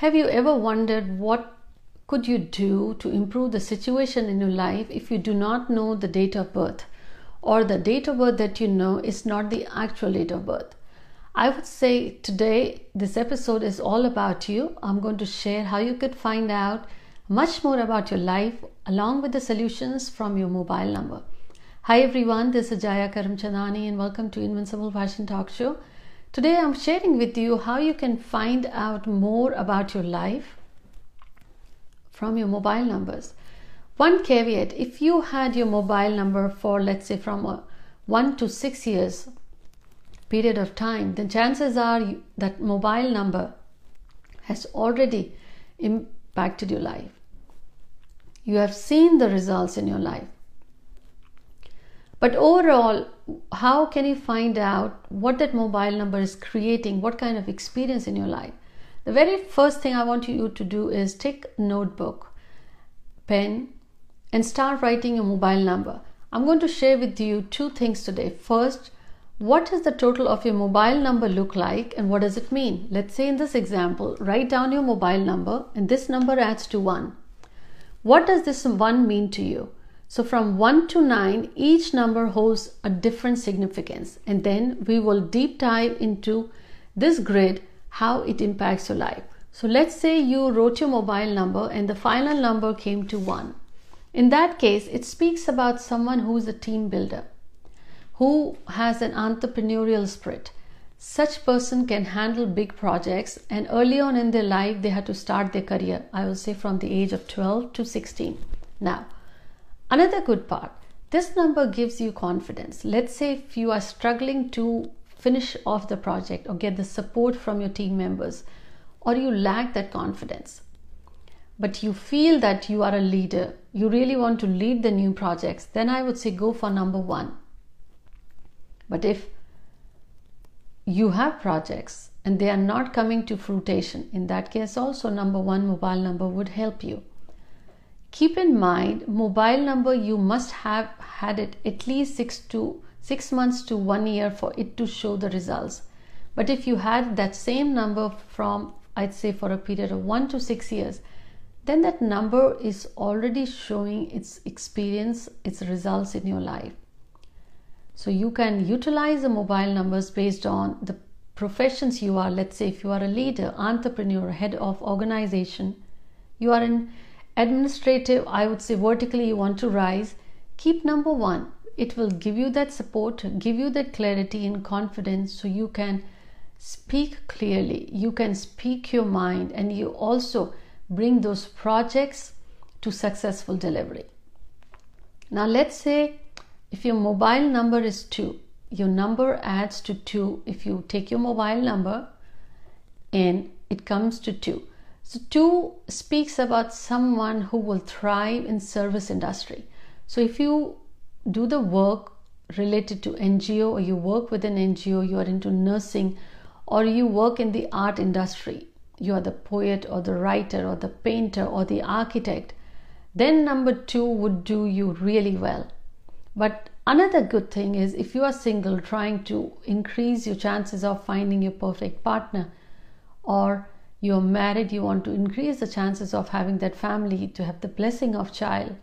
Have you ever wondered what could you do to improve the situation in your life if you do not know the date of birth or the date of birth that you know is not the actual date of birth? I would say today this episode is all about you. I'm going to share how you could find out much more about your life along with the solutions from your mobile number. Hi everyone, this is Jaya Karamchandani and welcome to Invincible Fashion Talk Show. Today I'm sharing with you how you can find out more about your life from your mobile numbers. One caveat if you had your mobile number for, let's say, from one to six years period of time, then chances are that mobile number has already impacted your life. You have seen the results in your life. But overall, how can you find out what that mobile number is creating, what kind of experience in your life? The very first thing I want you to do is take a notebook, pen, and start writing your mobile number. I'm going to share with you two things today. First, what does the total of your mobile number look like and what does it mean? Let's say in this example, write down your mobile number and this number adds to 1. What does this 1 mean to you? So from 1 to 9, each number holds a different significance. And then we will deep dive into this grid, how it impacts your life. So let's say you wrote your mobile number and the final number came to 1. In that case, it speaks about someone who is a team builder, who has an entrepreneurial spirit. Such person can handle big projects and early on in their life they had to start their career. I will say from the age of 12 to 16. Now, Another good part this number gives you confidence. Let's say if you are struggling to finish off the project or get the support from your team members, or you lack that confidence, but you feel that you are a leader, you really want to lead the new projects, then I would say go for number one. But if you have projects and they are not coming to fruition, in that case, also number one mobile number would help you. Keep in mind, mobile number you must have had it at least six to six months to one year for it to show the results. But if you had that same number from, I'd say, for a period of one to six years, then that number is already showing its experience, its results in your life. So you can utilize the mobile numbers based on the professions you are. Let's say if you are a leader, entrepreneur, head of organization, you are in administrative, I would say vertically, you want to rise, keep number one. It will give you that support, give you that clarity and confidence so you can speak clearly, you can speak your mind, and you also bring those projects to successful delivery. Now, let's say if your mobile number is 2, your number adds to 2 if you take your mobile number and it comes to 2 so two speaks about someone who will thrive in service industry. So if you do the work related to NGO or you work with an NGO, you are into nursing or you work in the art industry, you are the poet or the writer or the painter or the architect, then number two would do you really well. But another good thing is if you are single trying to increase your chances of finding your perfect partner or you're married you want to increase the chances of having that family to have the blessing of child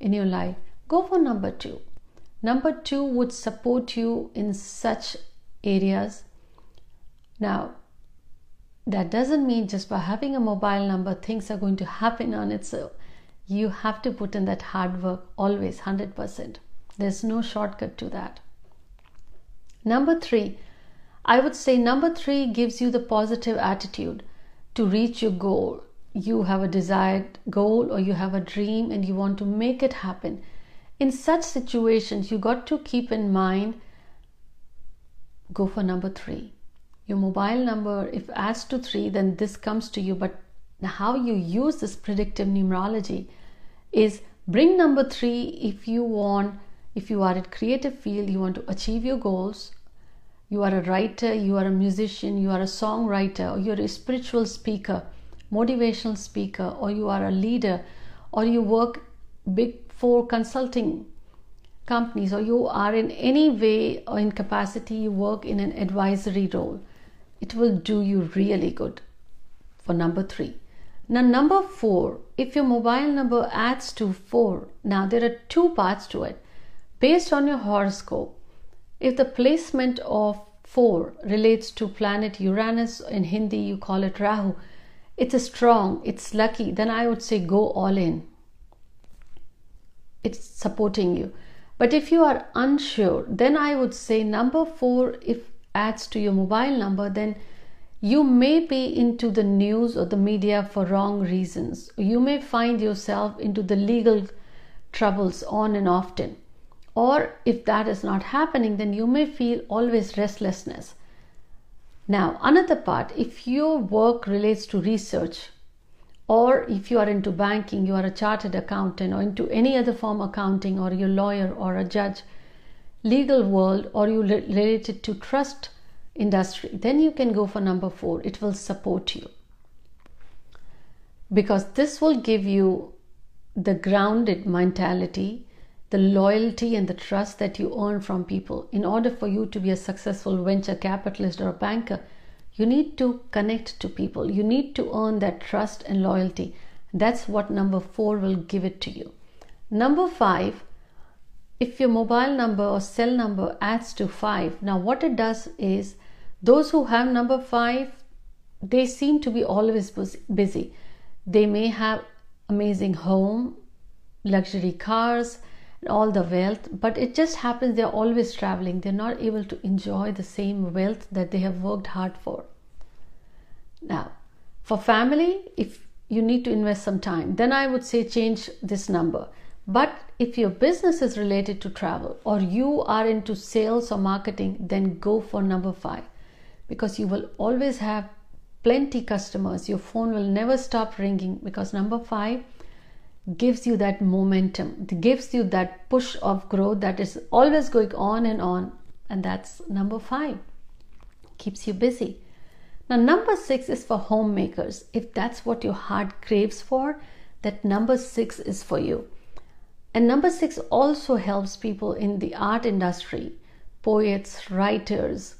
in your life. Go for number 2 number 2 would support you in such areas. Now that doesn't mean just by having a mobile number things are going to happen on its own. You have to put in that hard work always 100% there's no shortcut to that. Number 3 i would say number 3 gives you the positive attitude to reach your goal. You have a desired goal or you have a dream and you want to make it happen. In such situations, you got to keep in mind go for number three. Your mobile number, if adds to three, then this comes to you. But how you use this predictive numerology is bring number three if you want, if you are in creative field, you want to achieve your goals, you are a writer, you are a musician, you are a songwriter, or you're a spiritual speaker, motivational speaker, or you are a leader, or you work big four consulting companies, or you are in any way or in capacity you work in an advisory role, it will do you really good for number 3. Now, number 4, if your mobile number adds to 4, now there are two parts to it. Based on your horoscope, if the placement of 4 relates to planet Uranus, in Hindi you call it Rahu, it's a strong, it's lucky, then I would say go all in. It's supporting you. But if you are unsure, then I would say number 4 if adds to your mobile number, then you may be into the news or the media for wrong reasons. You may find yourself into the legal troubles on and often. Or if that is not happening, then you may feel always restlessness. Now, another part, if your work relates to research, or if you are into banking, you are a chartered accountant, or into any other form of accounting, or you're a lawyer or a judge, legal world, or you related to trust industry, then you can go for number four. It will support you because this will give you the grounded mentality, the loyalty, and the trust that you earn from people. In order for you to be a successful venture capitalist or a banker, you need to connect to people. You need to earn that trust and loyalty. That's what number four will give it to you. Number five, if your mobile number or cell number adds to five, now what it does is those who have number five, they seem to be always busy. They may have amazing home, luxury cars, all the wealth, but it just happens they're always traveling. They're not able to enjoy the same wealth that they have worked hard for. Now, for family, if you need to invest some time, then I would say change this number. But if your business is related to travel or you are into sales or marketing, then go for number five because you will always have plenty customers your phone will never stop ringing because number 5 gives you that momentum. Gives you that push of growth that is always going on and on. And that's number 5 keeps you busy. Now number 6 is for homemakers. If that's what your heart craves for that number 6 is for you. And number 6 also helps people in the art industry. Poets writers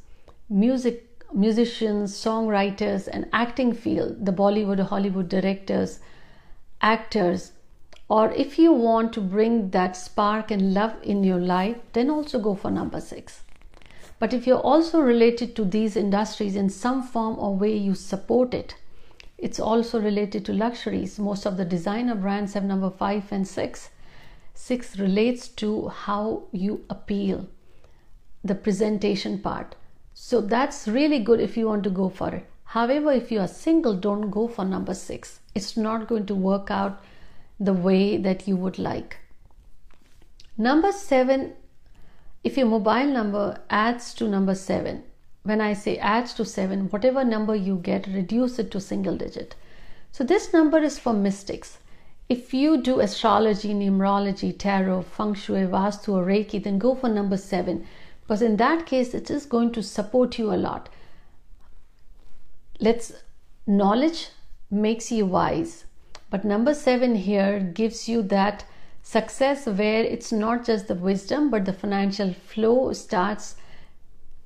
music musicians, songwriters, and acting field, the Bollywood Hollywood directors, actors, or if you want to bring that spark and love in your life, then also go for number six. But if you're also related to these industries in some form or way, you support it. It's also related to luxuries. Most of the designer brands have number five and six. Six relates to how you appeal, the presentation part. So that's really good if you want to go for it. However, if you are single, don't go for number six. It's not going to work out the way that you would like. Number seven, if your mobile number adds to number seven, when I say adds to seven, whatever number you get, reduce it to single digit. So this number is for mystics. If you do astrology, numerology, tarot, feng shui, vastu, or reiki, then go for number seven because in that case it is going to support you a lot let's knowledge makes you wise but number 7 here gives you that success where it's not just the wisdom but the financial flow starts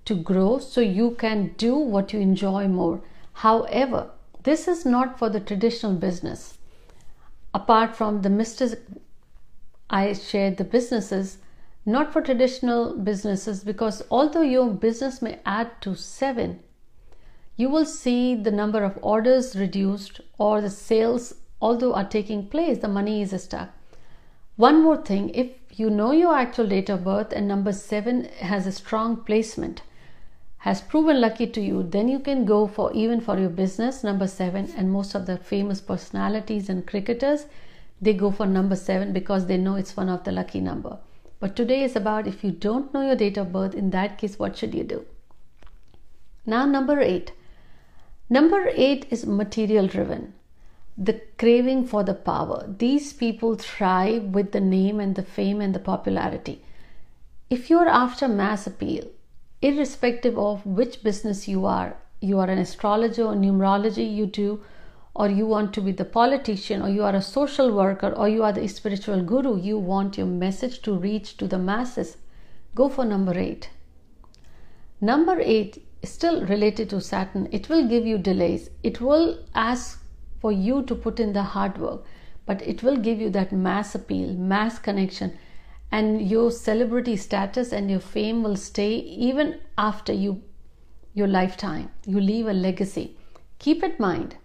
to grow. So you can do what you enjoy more. However this is not for the traditional business. Apart from the mystic i shared the businesses not for traditional businesses because although your business may add to seven, you will see the number of orders reduced or the sales, although are taking place, the money is stuck. One more thing if you know your actual date of birth and number seven has a strong placement, has proven lucky to you, then you can go for even for your business number seven. And most of the famous personalities and cricketers they go for number seven because they know it's one of the lucky number. But today is about if you don't know your date of birth, in that case, what should you do? Now, number eight. Number eight is material driven. The craving for the power. These people thrive with the name and the fame and the popularity. If you're after mass appeal, irrespective of which business you are, you are an astrologer or numerology, you do or you want to be the politician or you are a social worker or you are the spiritual guru you want your message to reach to the masses go for number 8 number 8 is still related to saturn it will give you delays it will ask for you to put in the hard work, but it will give you that mass appeal, mass connection, and your celebrity status and your fame will stay even after you your lifetime. You leave a legacy. Keep in mind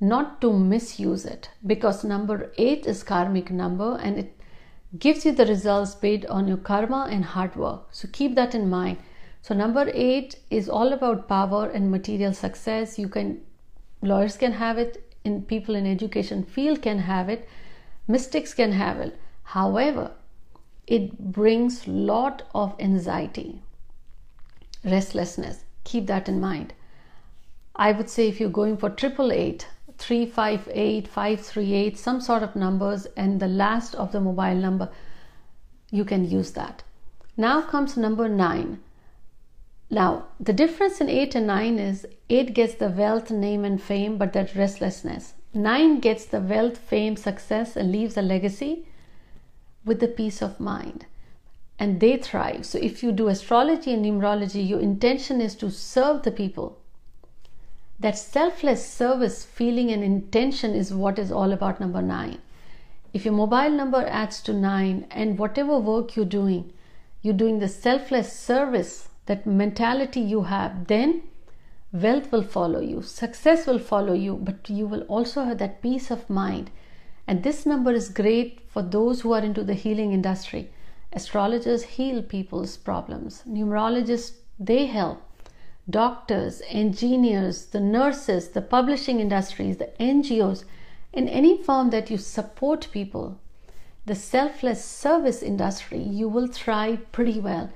not to misuse it because number 8 is karmic number and it gives you the results based on your karma and hard work. So keep that in mind. So number 8 is all about power and material success. You can lawyers can have it, in people in education field can have it, mystics can have it. However, it brings lot of anxiety, restlessness. Keep that in mind. I would say if you're going for triple eight, 358, 538, some sort of numbers, and the last of the mobile number, you can use that. Now comes number nine. Now, the difference in 8 and 9 is 8 gets the wealth, name, and fame, but that restlessness. 9 gets the wealth, fame, success, and leaves a legacy with the peace of mind. And they thrive. So, if you do astrology and numerology, your intention is to serve the people that selfless service feeling and intention is what is all about number nine. If your mobile number adds to nine and whatever work you're doing, you're doing the selfless service, that mentality you have, then wealth will follow you, success will follow you, but you will also have that peace of mind. And this number is great for those who are into the healing industry. Astrologers heal people's problems, numerologists, they help doctors, engineers, the nurses, the publishing industries, the NGOs, in any form that you support people, the selfless service industry, you will thrive pretty well.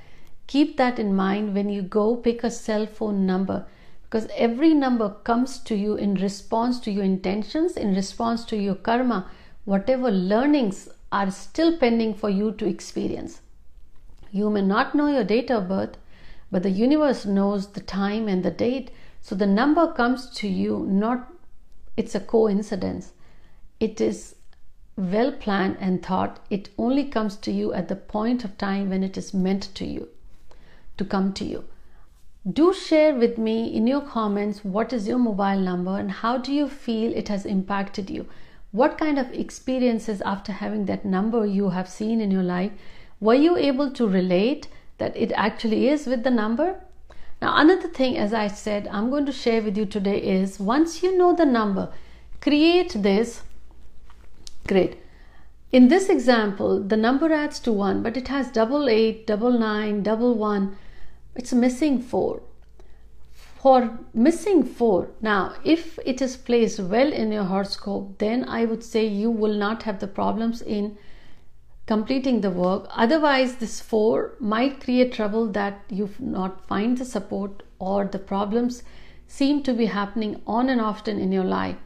Keep that in mind when you go pick a cell phone number because every number comes to you in response to your intentions, in response to your karma, whatever learnings are still pending for you to experience. You may not know your date of birth, but the universe knows the time and the date. So the number comes to you, not it's a coincidence. It is well planned and thought. It only comes to you at the point of time when it is meant to you to come to you. Do share with me in your comments what is your mobile number and how do you feel it has impacted you? What kind of experiences after having that number you have seen in your life? Were you able to relate? that it actually is with the number. Now, another thing, as I said, I'm going to share with you today is once you know the number, create this grid. In this example, the number adds to 1, but it has double eight, double nine, double one. It's missing 4. For missing 4, now if it is placed well in your horoscope, then I would say you will not have the problems in completing the work. Otherwise, this four might create trouble that you not find the support or the problems seem to be happening on and often in your life.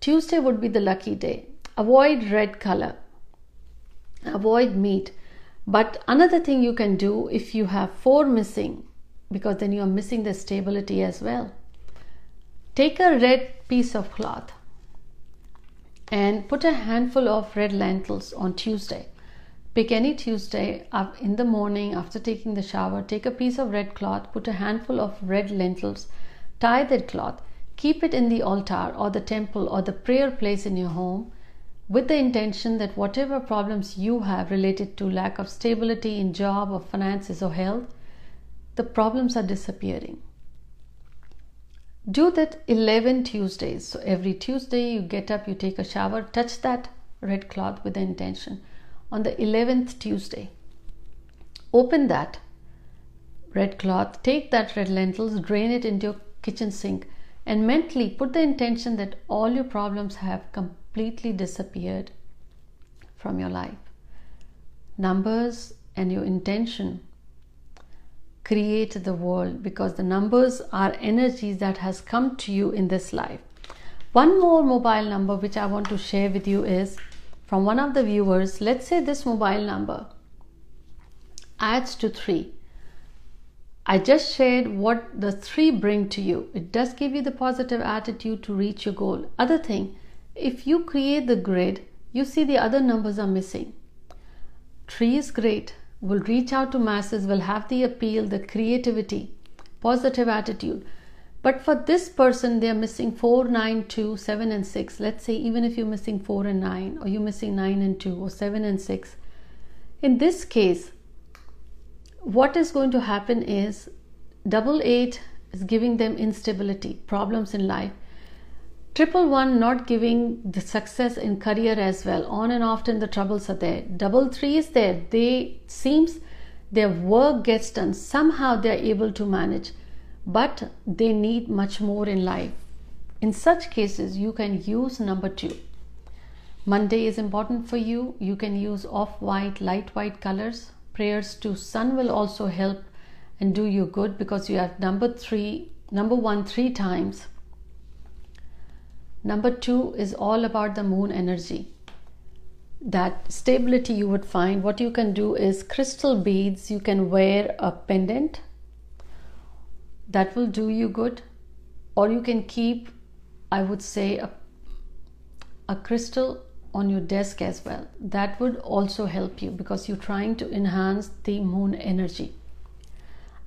Tuesday would be the lucky day. Avoid red color. Avoid meat. But another thing you can do if you have four missing, because then you are missing the stability as well. Take a red piece of cloth and put a handful of red lentils on Tuesday. Pick any Tuesday up in the morning after taking the shower, take a piece of red cloth, put a handful of red lentils, tie that cloth, keep it in the altar or the temple or the prayer place in your home with the intention that whatever problems you have related to lack of stability in job or finances or health, the problems are disappearing. Do that 11 Tuesdays. So every Tuesday you get up, you take a shower, touch that red cloth with the intention on the 11th Tuesday. Open that red cloth, take that red lentils, drain it into your kitchen sink, and mentally put the intention that all your problems have completely disappeared from your life. Numbers and your intention create the world because the numbers are energies that has come to you in this life. One more mobile number which I want to share with you is from one of the viewers, let's say this mobile number adds to 3. I just shared what the 3 bring to you. It does give you the positive attitude to reach your goal. Other thing, if you create the grid, you see the other numbers are missing. 3 is great, will reach out to masses, will have the appeal, the creativity, positive attitude. But for this person, they're missing 4, 9, 2, 7, and 6. Let's say even if you're missing 4 and 9, or you're missing 9 and 2, or 7 and 6. In this case, what is going to happen is double eight is giving them instability, problems in life. Triple one not giving the success in career as well. On and often the troubles are there. Double three is there. They seems their work gets done. Somehow they are able to manage but they need much more in life. In such cases, you can use number two. Monday is important for you. You can use off white, light white colors. Prayers to sun will also help and do you good because you have number three, number one three times. Number two is all about the moon energy. That stability you would find. What you can do is crystal beads, you can wear a pendant that will do you good or you can keep i would say a, a crystal on your desk as well that would also help you because you're trying to enhance the moon energy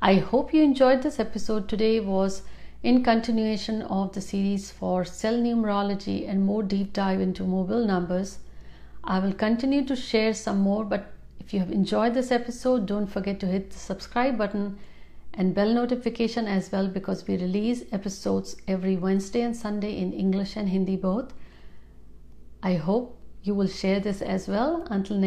i hope you enjoyed this episode today was in continuation of the series for cell numerology and more deep dive into mobile numbers i will continue to share some more but if you have enjoyed this episode don't forget to hit the subscribe button and bell notification as well because we release episodes every Wednesday and Sunday in English and Hindi both. I hope you will share this as well. Until next